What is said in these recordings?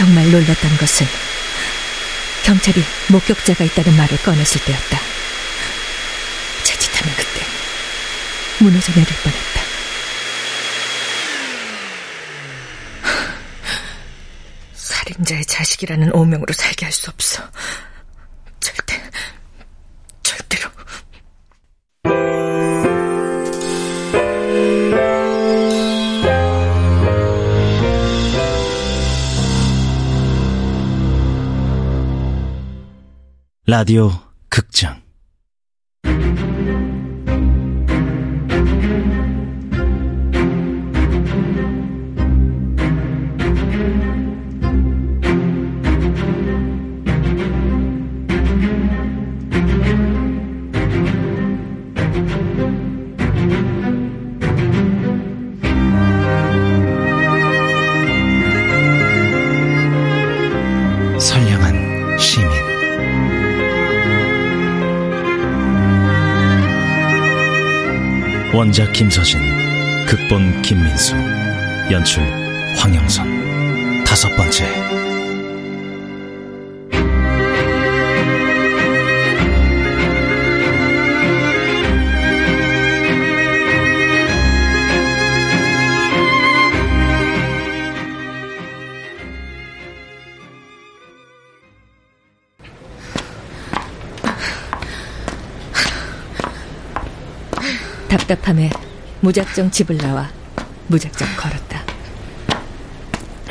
정말 놀랐던 것은 경찰이 목격자가 있다는 말을 꺼냈을 때였다. 자칫하면 그때 무너져 내릴 뻔했다. 살인자의 자식이라는 오명으로 살게 할 수 없어. 라디오 극장 김서진 극본 김민수 연출 황영선. 다섯 번째. 답답함에 무작정 집을 나와 무작정 걸었다.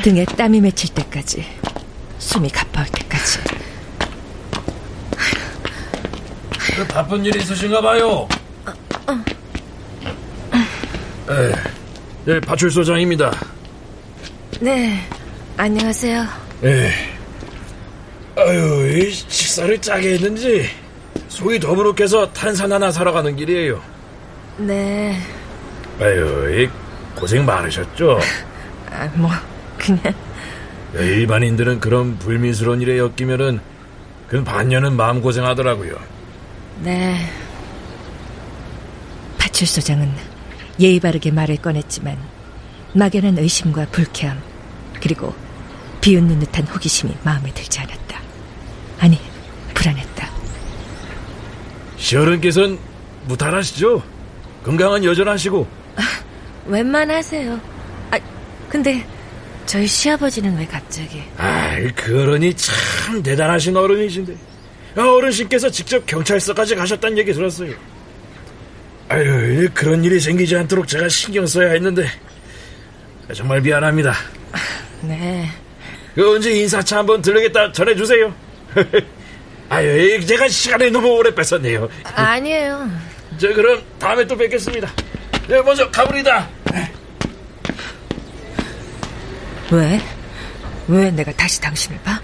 등에 땀이 맺힐 때까지, 숨이 가빠올 때까지. 그 바쁜 일 있으신가 봐요. 에, 네, 파출소장입니다. 네, 안녕하세요. 에, 아유, 이 식사를 짜게 했는지 속이 더부룩해서 탄산 하나 사러 가는 길이에요. 네, 아유, 이 고생 많으셨죠? 아, 뭐, 그냥. 일반인들은 그런 불미스러운 일에 엮이면은 그 반년은 마음고생 하더라고요. 네. 파출소장은 예의 바르게 말을 꺼냈지만 막연한 의심과 불쾌함 그리고 비웃는 듯한 호기심이 마음에 들지 않았다. 아니, 불안했다. 시어른께서는 무탈하시죠? 건강은 여전하시고 웬만하세요. 아, 근데 저희 시아버지는 왜 갑자기? 아이, 그 어른이 참 대단하신 어른이신데. 아, 어르신께서 직접 경찰서까지 가셨다는 얘기 들었어요. 아유, 그런 일이 생기지 않도록 제가 신경 써야 했는데. 정말 미안합니다. 네. 그 언제 인사차 한번 들르겠다 전해주세요. 아유, 제가 시간을 너무 오래 뺏었네요. 아니에요. 저 그럼 다음에 또 뵙겠습니다. 네, 먼저 가버리다. 왜? 왜 내가 다시 당신을 봐?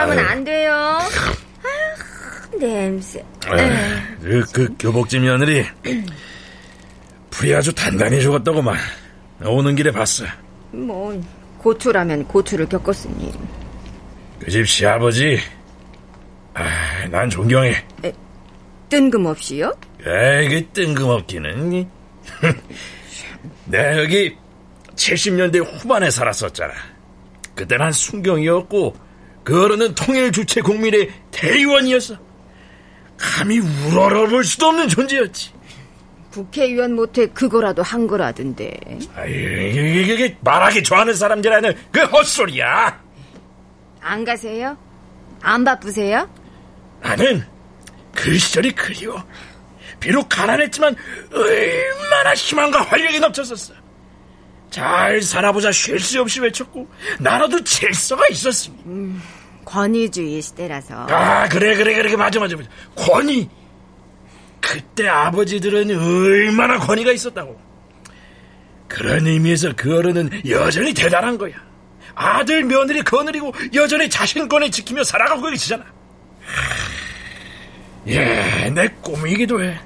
하면 안 돼요. 아휴, 냄새. 그, 그 교복집 며느리 불이 아주 단단히 죽었다고만 오는 길에 봤어. 뭐 고투라면 고투를 겪었으니 그 집 시아버지 아, 난 존경해. 뜬금없이요? 에이, 그 뜬금없기는. 내가 여기 70년대 후반에 살았었잖아. 그때 난 순경이었고, 그 어른은 통일 주체 국민의 대의원이었어. 감히 우러러볼 수도 없는 존재였지. 국회의원 못해 그거라도 한 거라던데. 이게, 말하기 좋아하는 사람들 하는 그 헛소리야. 안 가세요? 안 바쁘세요? 나는 그 시절이 그리워. 비록 가난했지만 얼마나 희망과 활력이 넘쳤었어. 잘 살아보자 쉴 새 없이 외쳤고 나라도 질서가 있었으니. 권위주의 시대라서. 아 그래 그래 그래 맞아 맞아 맞아. 권위. 그때 아버지들은 얼마나 권위가 있었다고. 그런 의미에서 그 어른은 여전히 대단한 거야. 아들 며느리 거느리고 여전히 자신권을 지키며 살아가고 계시잖아. 예, 내 꿈이기도 해.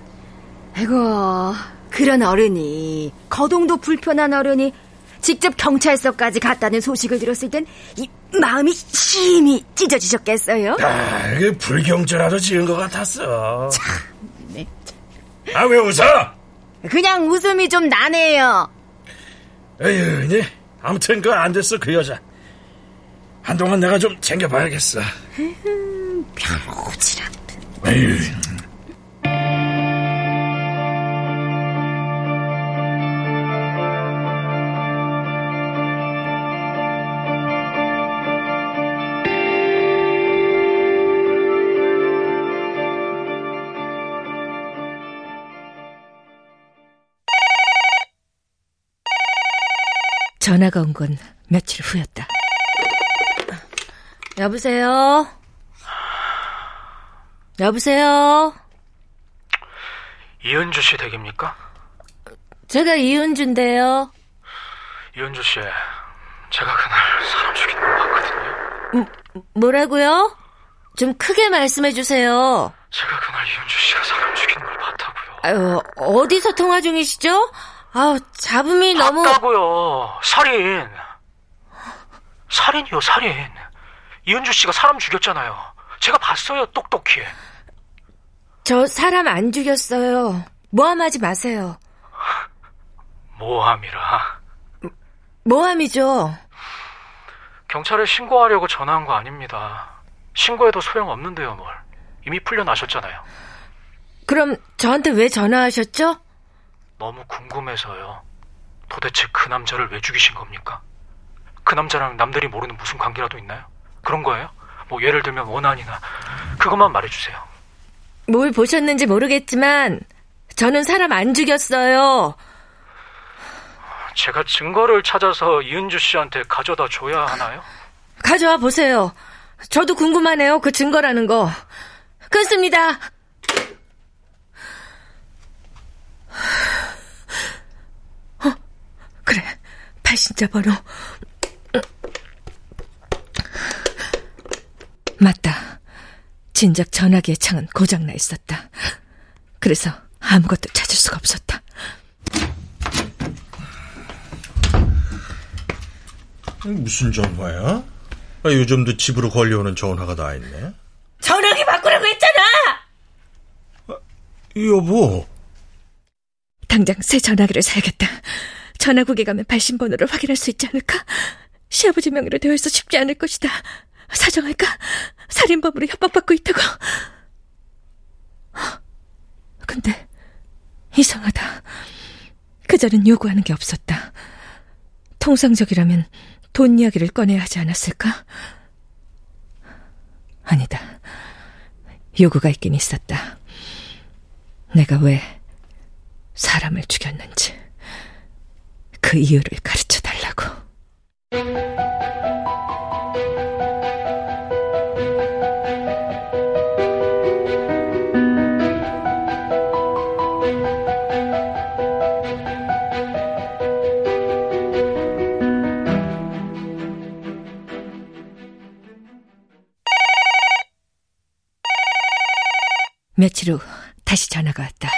아이고, 그런 어른이, 거동도 불편한 어른이 직접 경찰서까지 갔다는 소식을 들었을 땐 이 마음이 심히 찢어지셨겠어요? 아, 그 불경죄라도 지은 것 같았어. 참, 네. 아, 왜 웃어? 그냥 웃음이 좀 나네요. 에휴, 네. 아무튼 그 안 됐어, 그 여자. 한동안 내가 좀 챙겨봐야겠어. 음, 별로지라. 에휴. 전화가 온 건 며칠 후였다. 여보세요? 여보세요? 이은주 씨 댁입니까? 제가 이은주인데요. 이은주 씨, 제가 그날 사람 죽인 걸 봤거든요. 뭐라고요? 좀 크게 말씀해 주세요. 제가 그날 이은주 씨가 사람 죽인 걸 봤다고요. 아유, 어디서 통화 중이시죠? 아우, 잡음이 너무... 봤다고요. 살인. 살인이요, 살인. 이은주 씨가 사람 죽였잖아요. 제가 봤어요, 똑똑히. 저 사람 안 죽였어요. 모함하지 마세요. 모함이라. 모함이죠. 경찰에 신고하려고 전화한 거 아닙니다. 신고해도 소용없는데요, 뭘. 이미 풀려나셨잖아요. 그럼 저한테 왜 전화하셨죠? 너무 궁금해서요. 도대체 그 남자를 왜 죽이신 겁니까? 그 남자랑 남들이 모르는 무슨 관계라도 있나요? 그런 거예요? 뭐 예를 들면 원한이나 그것만 말해주세요. 뭘 보셨는지 모르겠지만 저는 사람 안 죽였어요. 제가 증거를 찾아서 이은주 씨한테 가져다 줘야 하나요? 가져와 보세요. 저도 궁금하네요. 그 증거라는 거. 끊습니다. 그래. 발신자 번호. 맞다. 진작 전화기의 창은 고장나 있었다. 그래서 아무것도 찾을 수가 없었다. 무슨 전화야? 아, 요즘도 집으로 걸려오는 전화가 다 있네. 전화기 바꾸라고 했잖아! 여보. 당장 새 전화기를 사야겠다. 전화국에 가면 발신번호를 확인할 수 있지 않을까? 시아버지 명의로 되어 있어 쉽지 않을 것이다. 사정할까? 살인범으로 협박받고 있다고. 근데 이상하다. 그자는 요구하는 게 없었다. 통상적이라면 돈 이야기를 꺼내야 하지 않았을까? 아니다. 요구가 있긴 있었다. 내가 왜 사람을 죽였는지 그 이유를 가르쳐 달라고. 며칠 후 다시 전화가 왔다.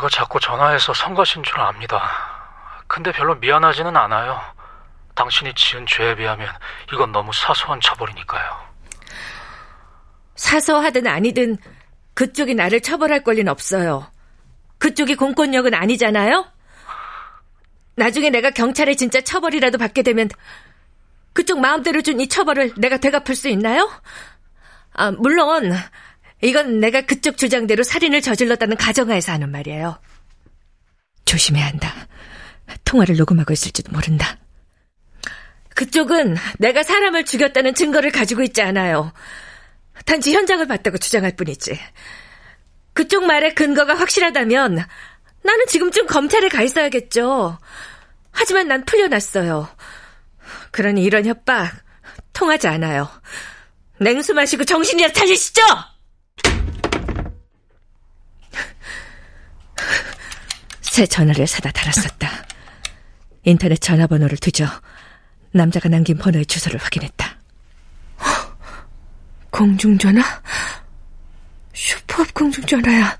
제가 자꾸 전화해서 성가신 줄 압니다. 근데 별로 미안하지는 않아요. 당신이 지은 죄에 비하면 이건 너무 사소한 처벌이니까요. 사소하든 아니든 그쪽이 나를 처벌할 권리는 없어요. 그쪽이 공권력은 아니잖아요? 나중에 내가 경찰에 진짜 처벌이라도 받게 되면 그쪽 마음대로 준 이 처벌을 내가 되갚을 수 있나요? 아, 물론 이건 내가 그쪽 주장대로 살인을 저질렀다는 가정하에서 하는 말이에요. 조심해야 한다. 통화를 녹음하고 있을지도 모른다. 그쪽은 내가 사람을 죽였다는 증거를 가지고 있지 않아요. 단지 현장을 봤다고 주장할 뿐이지. 그쪽 말에 근거가 확실하다면 나는 지금쯤 검찰에 가 있어야겠죠. 하지만 난 풀려났어요. 그러니 이런 협박 통하지 않아요. 냉수 마시고 정신이나 차리시죠! 새 전화를 사다 달았었다. 인터넷 전화번호를 뒤져 남자가 남긴 번호의 주소를 확인했다. 공중전화? 슈퍼업 공중전화야.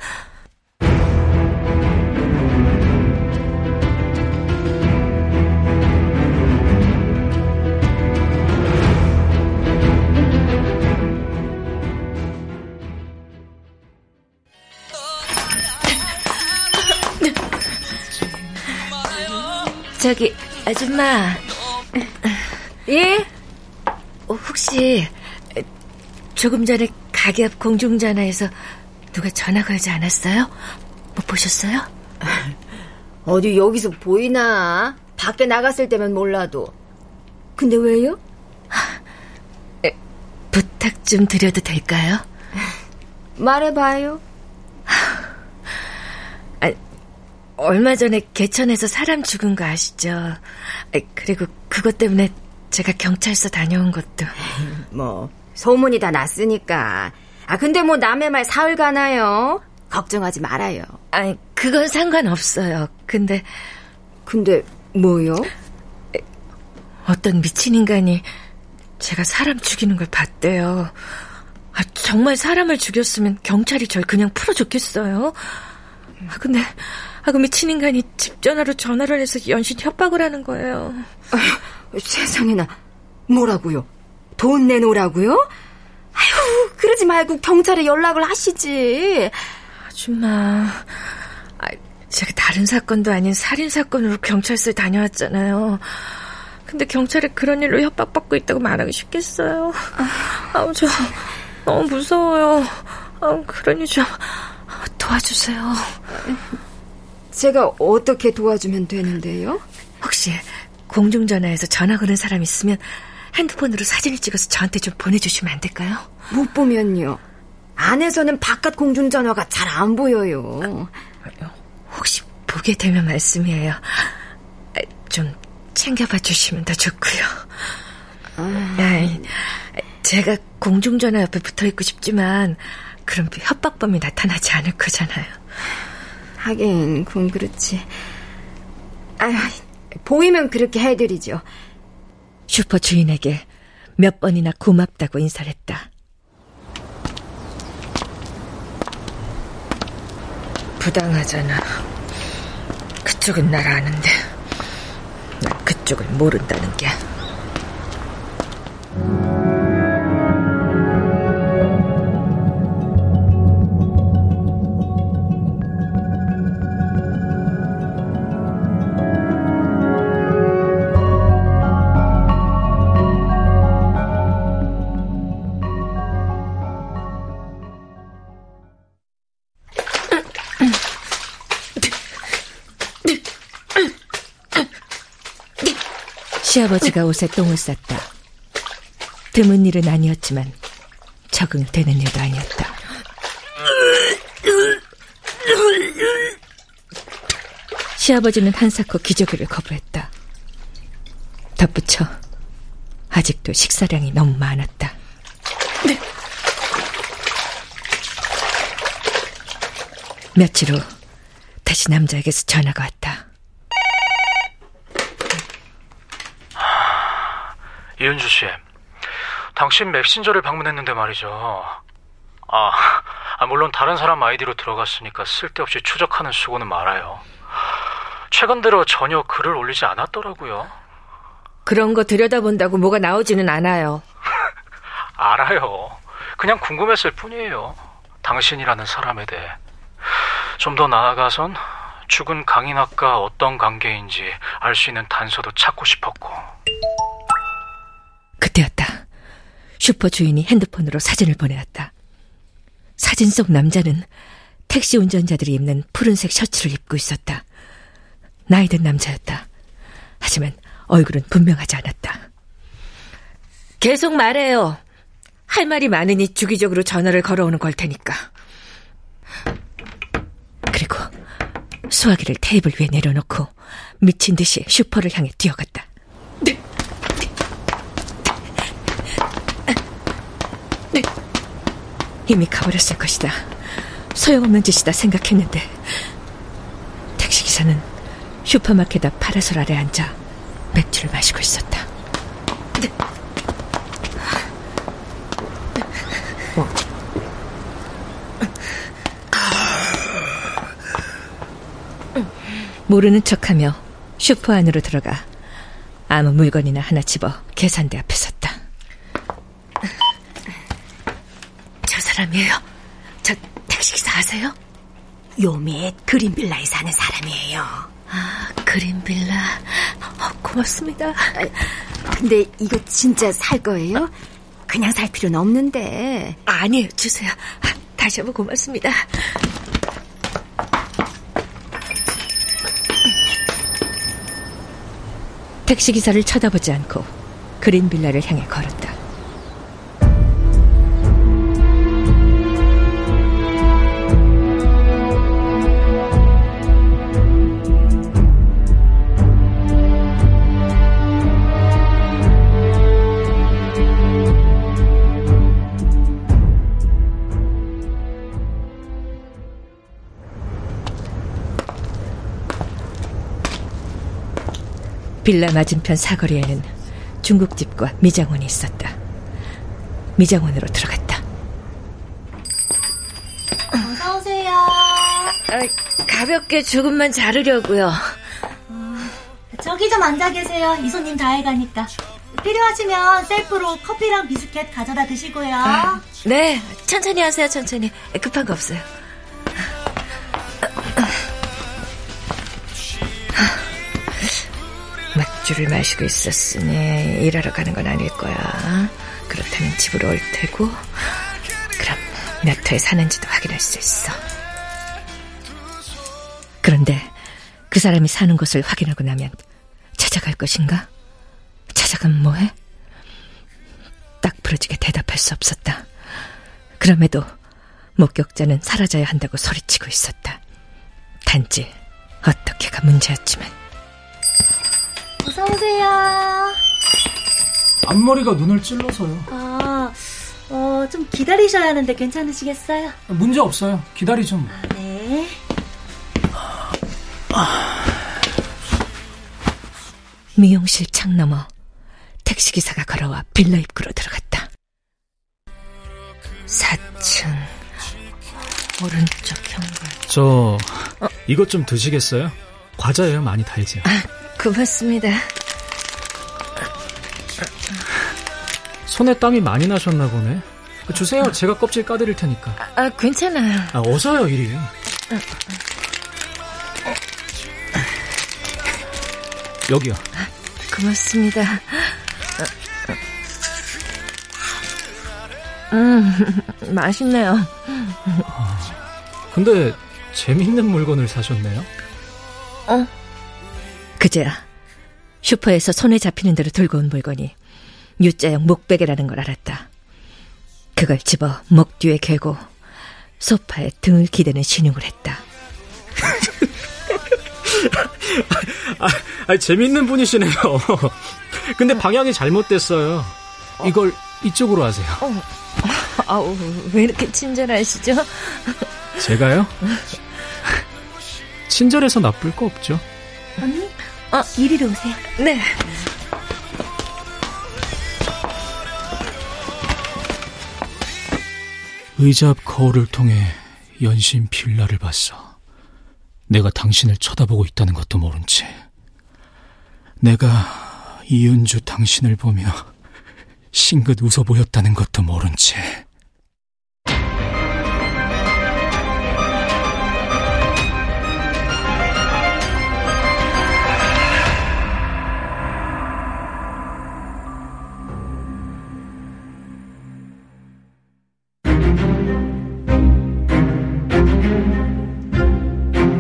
저기 아줌마 예? 어, 혹시 조금 전에 가게 앞 공중전화에서 누가 전화 걸지 않았어요? 못 보셨어요? 어디 여기서 보이나? 밖에 나갔을 때면 몰라도. 근데 왜요? 부탁 좀 드려도 될까요? 말해봐요. 아, 얼마 전에 개천에서 사람 죽은 거 아시죠? 아, 그리고 그것 때문에 제가 경찰서 다녀온 것도. 뭐 소문이 다 났으니까. 아 근데 뭐 남의 말 사흘 가나요? 걱정하지 말아요. 아니, 그건 상관없어요. 근데 근데 뭐요? 어떤 미친 인간이 제가 사람 죽이는 걸 봤대요. 아, 정말 사람을 죽였으면 경찰이 절 그냥 풀어줬겠어요? 아, 근데, 아, 그 미친 인간이 집 전화로 전화를 해서 연신 협박을 하는 거예요. 세상에나 뭐라고요? 돈 내놓으라고요? 아휴 그러지 말고 경찰에 연락을 하시지. 아줌마, 아, 제가 다른 사건도 아닌 살인 사건으로 경찰서에 다녀왔잖아요. 근데 경찰에 그런 일로 협박받고 있다고 말하기 쉽겠어요. 아우 저 너무 무서워요. 아, 그러니 좀 도와주세요. 제가 어떻게 도와주면 되는데요? 혹시 공중전화에서 전화 거는 사람 있으면 핸드폰으로 사진을 찍어서 저한테 좀 보내주시면 안 될까요? 못 보면요. 안에서는 바깥 공중전화가 잘 안 보여요. 혹시 보게 되면 말씀이에요. 아, 좀 챙겨봐 주시면 더 좋고요. 아, 제가 공중전화 옆에 붙어 있고 싶지만 그럼 협박범이 나타나지 않을 거잖아요. 하긴 그건 그렇지. 아휴, 보이면 그렇게 해드리죠. 슈퍼 주인에게 몇 번이나 고맙다고 인사를 했다. 부당하잖아. 그쪽은 날 아는데 난 그쪽을 모른다는 게. 시아버지가 옷에 똥을 쌌다. 드문 일은 아니었지만 적응되는 일도 아니었다. 시아버지는 한사코 기저귀를 거부했다. 덧붙여 아직도 식사량이 너무 많았다. 며칠 후 다시 남자에게서 전화가 왔다. 이은주 씨, 당신 메신저를 방문했는데 말이죠. 아, 아, 물론 다른 사람 아이디로 들어갔으니까 쓸데없이 추적하는 수고는 말아요. 최근 들어 전혀 글을 올리지 않았더라고요. 그런 거 들여다본다고 뭐가 나오지는 않아요. 알아요. 그냥 궁금했을 뿐이에요. 당신이라는 사람에 대해. 좀 더 나아가선 죽은 강인학과 어떤 관계인지 알 수 있는 단서도 찾고 싶었고. 슈퍼 주인이 핸드폰으로 사진을 보내왔다. 사진 속 남자는 택시 운전자들이 입는 푸른색 셔츠를 입고 있었다. 나이 든 남자였다. 하지만 얼굴은 분명하지 않았다. 계속 말해요. 할 말이 많으니 주기적으로 전화를 걸어오는 걸 테니까. 그리고 수화기를 테이블 위에 내려놓고 미친 듯이 슈퍼를 향해 뛰어갔다. 이미 가버렸을 것이다. 소용없는 짓이다 생각했는데 택시기사는 슈퍼마켓 앞 파라솔 아래 앉아 맥주를 마시고 있었다. 모르는 척하며 슈퍼 안으로 들어가 아무 물건이나 하나 집어 계산대 앞에 섰다. 저 사람이에요. 저 택시기사 아세요? 요미의 그린빌라에 사는 사람이에요. 아, 그린빌라. 어, 고맙습니다. 근데 이거 진짜 살 거예요? 그냥 살 필요는 없는데. 아니에요, 주세요. 다시 한번 고맙습니다. 택시기사를 쳐다보지 않고 그린빌라를 향해 걸었다. 빌라 맞은편 사거리에는 중국집과 미장원이 있었다. 미장원으로 들어갔다. 어서 오세요. 아, 가볍게 조금만 자르려고요. 저기 좀 앉아 계세요. 이 손님 다 해가니까. 필요하시면 셀프로 커피랑 비스켓 가져다 드시고요. 아, 네, 천천히 하세요, 천천히. 급한 거 없어요. 맥주를 마시고 있었으니 일하러 가는 건 아닐 거야. 그렇다면 집으로 올 테고, 그럼 몇 호에 사는지도 확인할 수 있어. 그런데 그 사람이 사는 곳을 확인하고 나면 찾아갈 것인가? 찾아가면 뭐해? 딱 부러지게 대답할 수 없었다. 그럼에도 목격자는 사라져야 한다고 소리치고 있었다. 단지 어떻게가 문제였지만. 어서 오세요. 앞머리가 눈을 찔러서요. 아, 어, 좀 기다리셔야 하는데 괜찮으시겠어요? 문제 없어요. 기다리죠. 뭐. 네. 미용실 창 너머 택시기사가 걸어와 빌라 입구로 들어갔다. 4층 오른쪽 현관. 저 이것 좀 드시겠어요? 과자예요. 많이 달지요. 아, 고맙습니다. 손에 땀이 많이 나셨나 보네. 주세요. 제가 껍질 까드릴 테니까. 아, 괜찮아요. 아, 어서요, 이리. 여기요. 고맙습니다. 음, 맛있네요. 근데 재밌는 물건을 사셨네요. 어? 그제야 슈퍼에서 손에 잡히는 대로 들고 온 물건이 U자형 목베개라는 걸 알았다. 그걸 집어 목 뒤에 개고 소파에 등을 기대는 신용을 했다. 아, 아, 재밌는 분이시네요. 근데 방향이 잘못됐어요. 이걸 이쪽으로 하세요. 어, 아우, 왜 이렇게 친절하시죠? 제가요? 친절해서 나쁠 거 없죠. 어, 이리로 오세요. 네. 의자 앞 거울을 통해 연신 빌라를 봤어. 내가 당신을 쳐다보고 있다는 것도 모른 채. 내가 이은주 당신을 보며 싱긋 웃어 보였다는 것도 모른 채.